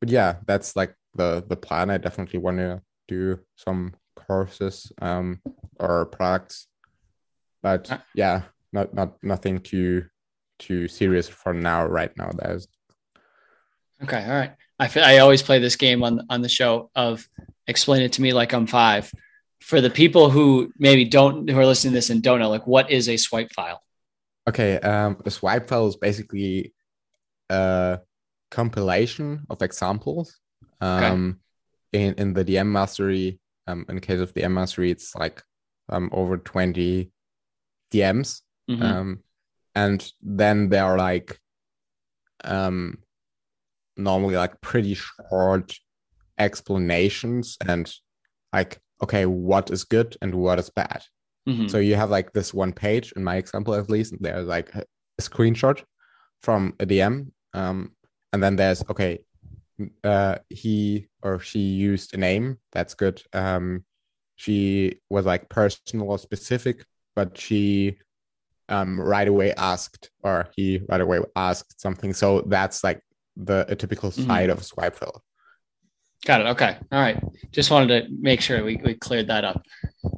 but yeah, that's like the the plan. I definitely want to do some courses um, or products. But uh, yeah, not not nothing too too serious for now. Right now, there's Okay, all right. I feel, I always play this game on on the show of explain it to me like I'm five. For the people who maybe don't who are listening to this and don't know, like what is a swipe file? Okay, um, a swipe file is basically a compilation of examples. Um, okay. in in the DM mastery, um, in the case of DM mastery, it's like um over twenty DMs. Mm-hmm. Um, and then there are like um normally like pretty short explanations and like okay what is good and what is bad. Mm-hmm. so you have like this one page in my example at least there's like a screenshot from a dm um, and then there's okay uh, he or she used a name that's good. Um, she was like personal or specific but she um, right away asked or he right away asked something. So that's like the a typical mm-hmm. side mm-hmm. of swipe file got it okay all right just wanted to make sure we, we cleared that up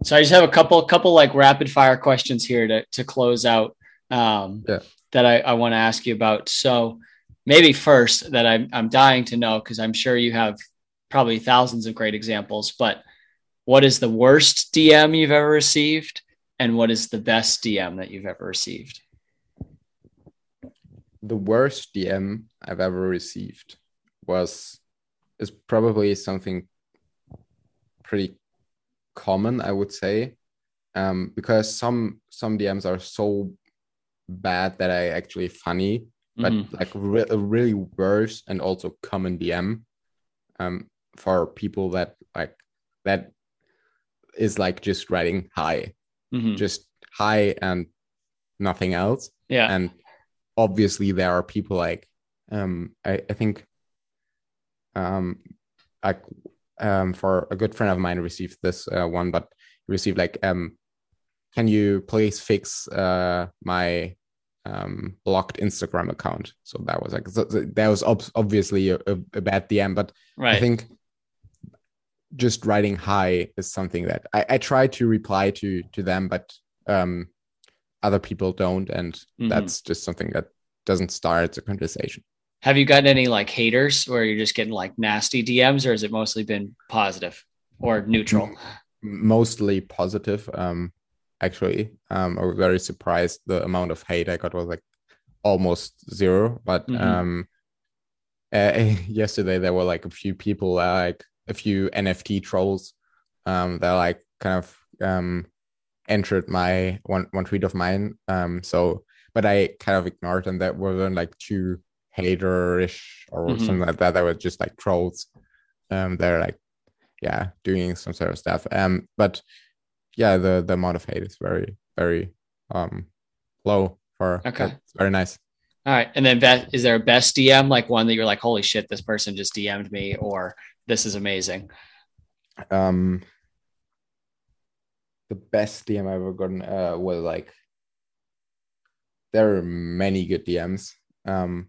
so i just have a couple couple like rapid fire questions here to, to close out um, yeah. that i, I want to ask you about so maybe first that i'm, I'm dying to know because i'm sure you have probably thousands of great examples but what is the worst dm you've ever received and what is the best DM that you've ever received? The worst DM I've ever received was is probably something pretty common, I would say, um, because some some DMs are so bad that I actually funny, but mm-hmm. like re- a really worse and also common DM um, for people that like that is like just writing hi mm-hmm. just hi and nothing else. Yeah. And obviously there are people like um I, I think um like um for a good friend of mine received this uh, one, but received like um can you please fix uh my um blocked Instagram account? So that was like so, so that was ob- obviously a, a, a, bad DM, but right. I think just writing hi is something that I, I try to reply to to them, but um, other people don't, and mm-hmm. that's just something that doesn't start the conversation. Have you gotten any like haters where you're just getting like nasty DMs, or has it mostly been positive or neutral? Mostly positive. Um, actually, um, I was very surprised the amount of hate I got was like almost zero. But mm-hmm. um, uh, yesterday there were like a few people like a few NFT trolls um, that like kind of um, entered my one one tweet of mine. Um, so, but I kind of ignored them. That wasn't like too haterish or mm-hmm. something like that. That was just like trolls. Um, they're like, yeah, doing some sort of stuff. Um, but yeah, the the amount of hate is very very um low for okay. It's very nice. All right, and then Beth, is there a best DM like one that you're like, holy shit, this person just DM'd me, or this is amazing? Um, the best DM I've ever gotten uh, was like there are many good DMs. Um,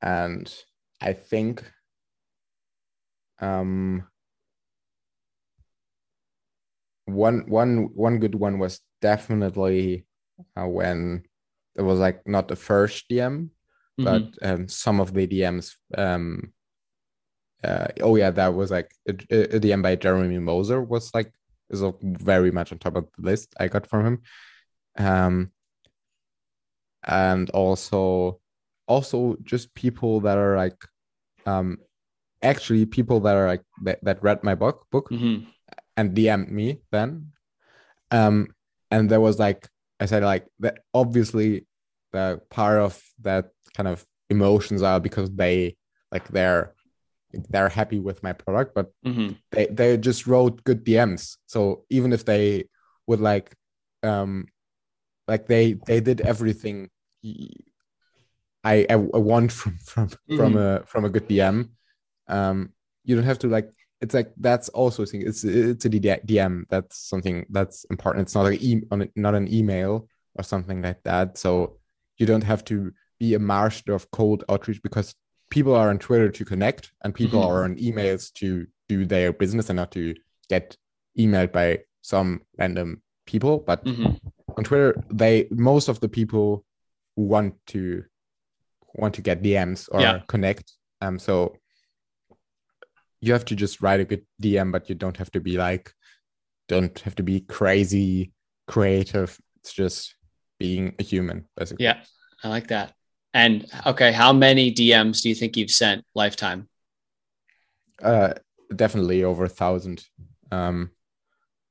and I think um one one one good one was definitely uh, when it was like not the first DM, mm-hmm. but um, some of the DMs um uh, oh yeah, that was like a, a DM by Jeremy Moser was like is very much on top of the list I got from him. Um, and also, also just people that are like, um, actually people that are like that, that read my book book mm-hmm. and DM'd me then. Um, and there was like I said like that obviously the part of that kind of emotions are because they like they're they're happy with my product, but mm-hmm. they they just wrote good DMs. So even if they would like, um, like they they did everything I I, want from from mm-hmm. from a from a good DM. Um, you don't have to like. It's like that's also a thing. It's it's a DM. That's something that's important. It's not like e- not an email or something like that. So you don't have to be a master of cold outreach because people are on Twitter to connect and people mm-hmm. are on emails to do their business and not to get emailed by some random people. But mm-hmm. on Twitter, they most of the people who want to want to get DMs or yeah. connect. Um, so you have to just write a good DM, but you don't have to be like, don't have to be crazy creative. It's just being a human, basically. Yeah, I like that. And okay, how many DMs do you think you've sent lifetime? Uh, definitely over a thousand. Um,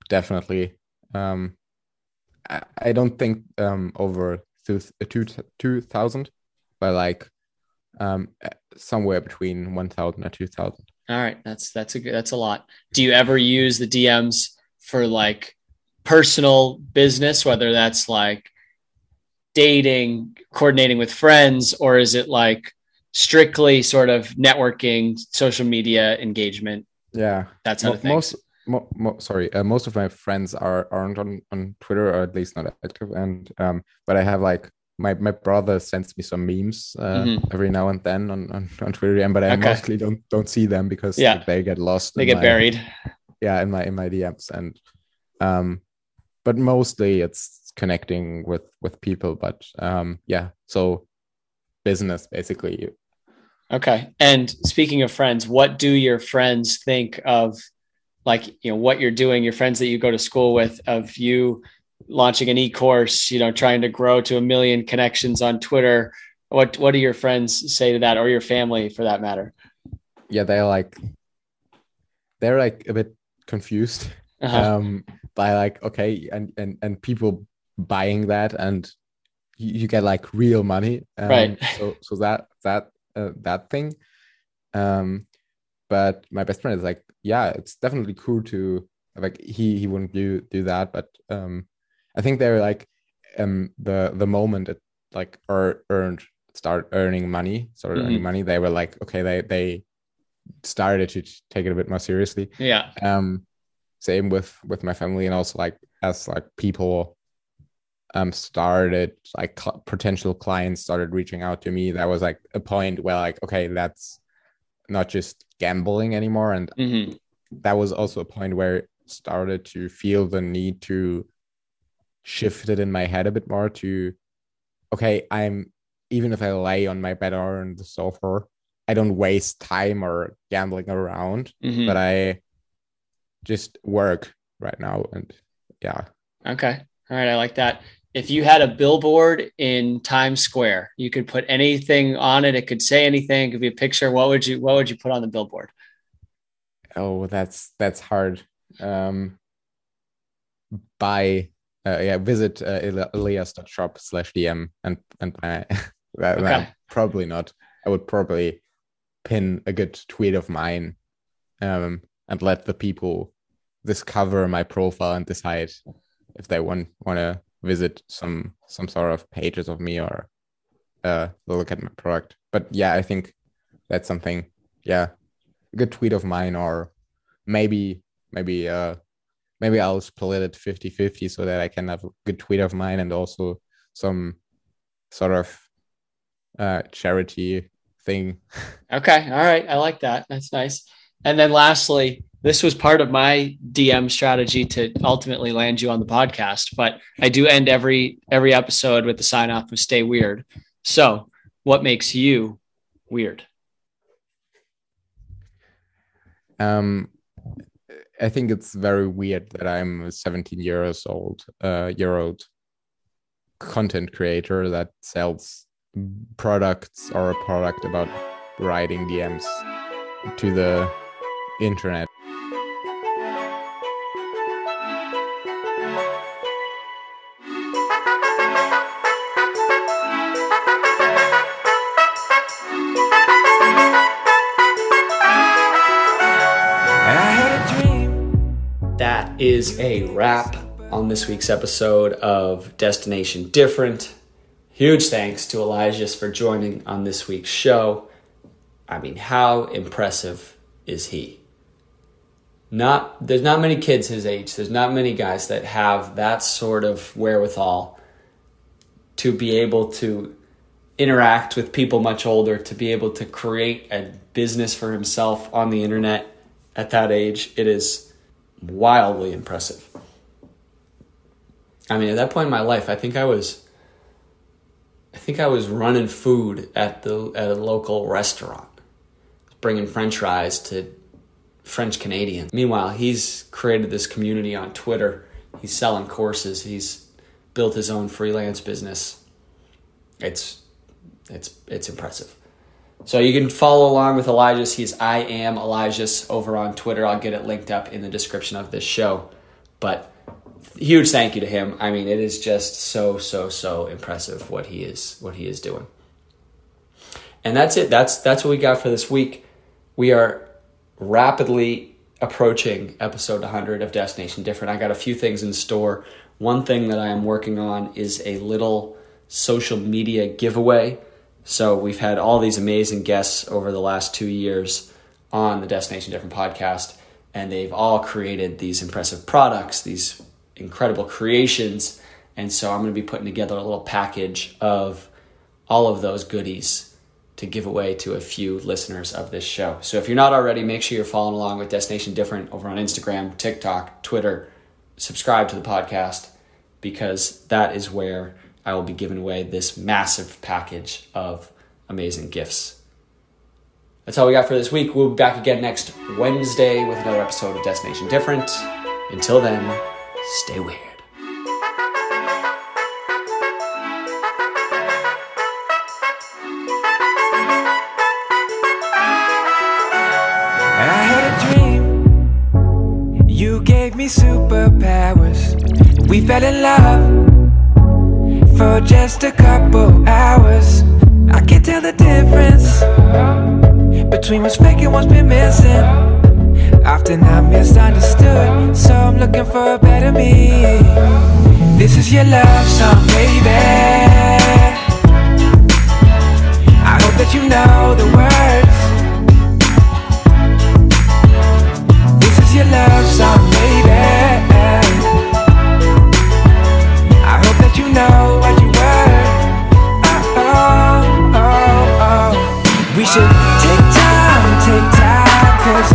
definitely. Um, I, I don't think um over two two two thousand, but like um somewhere between one thousand and two thousand. All right, that's that's a good that's a lot. Do you ever use the DMs for like personal business, whether that's like dating, coordinating with friends, or is it like strictly sort of networking, social media engagement? Yeah, that's how most. Mo, mo, sorry, uh, most of my friends are aren't on, on Twitter or at least not active, and um, but I have like my my brother sends me some memes uh, mm-hmm. every now and then on, on, on Twitter, but I okay. mostly don't don't see them because yeah. they get lost. They get my, buried. Yeah, in my in my DMs, and um, but mostly it's connecting with with people. But um, yeah, so business basically. Okay. And speaking of friends, what do your friends think of like, you know, what you're doing, your friends that you go to school with, of you launching an e-course, you know, trying to grow to a million connections on Twitter? What what do your friends say to that or your family for that matter? Yeah, they're like they're like a bit confused. Uh-huh. Um by like okay and and and people buying that and you, you get like real money. Um, right. so so that that uh, that thing. Um but my best friend is like yeah it's definitely cool to like he he wouldn't do do that. But um i think they're like um the the moment it like er, earned start earning money started mm-hmm. earning money they were like okay they they started to take it a bit more seriously. Yeah. Um same with with my family and also like as like people um started like cl- potential clients started reaching out to me that was like a point where like okay that's not just gambling anymore and mm-hmm. that was also a point where it started to feel the need to shift it in my head a bit more to okay i'm even if i lay on my bed or on the sofa i don't waste time or gambling around mm-hmm. but i just work right now and yeah okay all right i like that if you had a billboard in times square you could put anything on it. It could say anything it could be a picture. What would you what would you put on the billboard? Oh that's that's hard. Um buy uh, yeah visit uh, elias.shop slash dm and and uh, okay. probably not. I would probably pin a good tweet of mine um and let the people discover my profile and decide if they want want to visit some some sort of pages of me or uh look at my product. But yeah i think that's something yeah a good tweet of mine or maybe maybe uh maybe i'll split it 50 50 so that i can have a good tweet of mine and also some sort of uh charity thing. Okay all right i like that that's nice. And then lastly, this was part of my DM strategy to ultimately land you on the podcast, but I do end every every episode with the sign off of stay weird. So, what makes you weird? Um I think it's very weird that I'm a 17 years old uh year old content creator that sells products or a product about writing DMs to the internet. Wrap on this week's episode of Destination Different. Huge thanks to Elijah for joining on this week's show. I mean, how impressive is he? not there's not many kids his age. There's not many guys that have that sort of wherewithal to be able to interact with people much older, to be able to create a business for himself on the internet at that age. It is wildly impressive. I mean, at that point in my life, I think I was I think I was running food at the at a local restaurant, bringing French fries to French Canadians. Meanwhile, he's created this community on Twitter. He's selling courses. He's built his own freelance business. It's it's it's impressive. So you can follow along with Elijah's. He's I am Elijah's over on Twitter. I'll get it linked up in the description of this show. But huge thank you to him. I mean, it is just so so so impressive what he is what he is doing. And that's it. That's that's what we got for this week. We are rapidly approaching episode 100 of Destination Different. I got a few things in store. One thing that I am working on is a little social media giveaway. So we've had all these amazing guests over the last 2 years on the Destination Different podcast and they've all created these impressive products, these incredible creations. And so I'm going to be putting together a little package of all of those goodies to give away to a few listeners of this show. So if you're not already, make sure you're following along with Destination Different over on Instagram, TikTok, Twitter. Subscribe to the podcast because that is where I will be giving away this massive package of amazing gifts. That's all we got for this week. We'll be back again next Wednesday with another episode of Destination Different. Until then, stay weird. I had a dream You gave me superpowers. We fell in love for just a couple hours. I can't tell the difference between what's fake and what's been missing. Often I'm misunderstood, so I'm looking for a better me. This is your love song, baby. I hope that you know the words. This is your love song, baby. I hope that you know what you were. Oh, oh, oh, oh. We should take time, take time, cause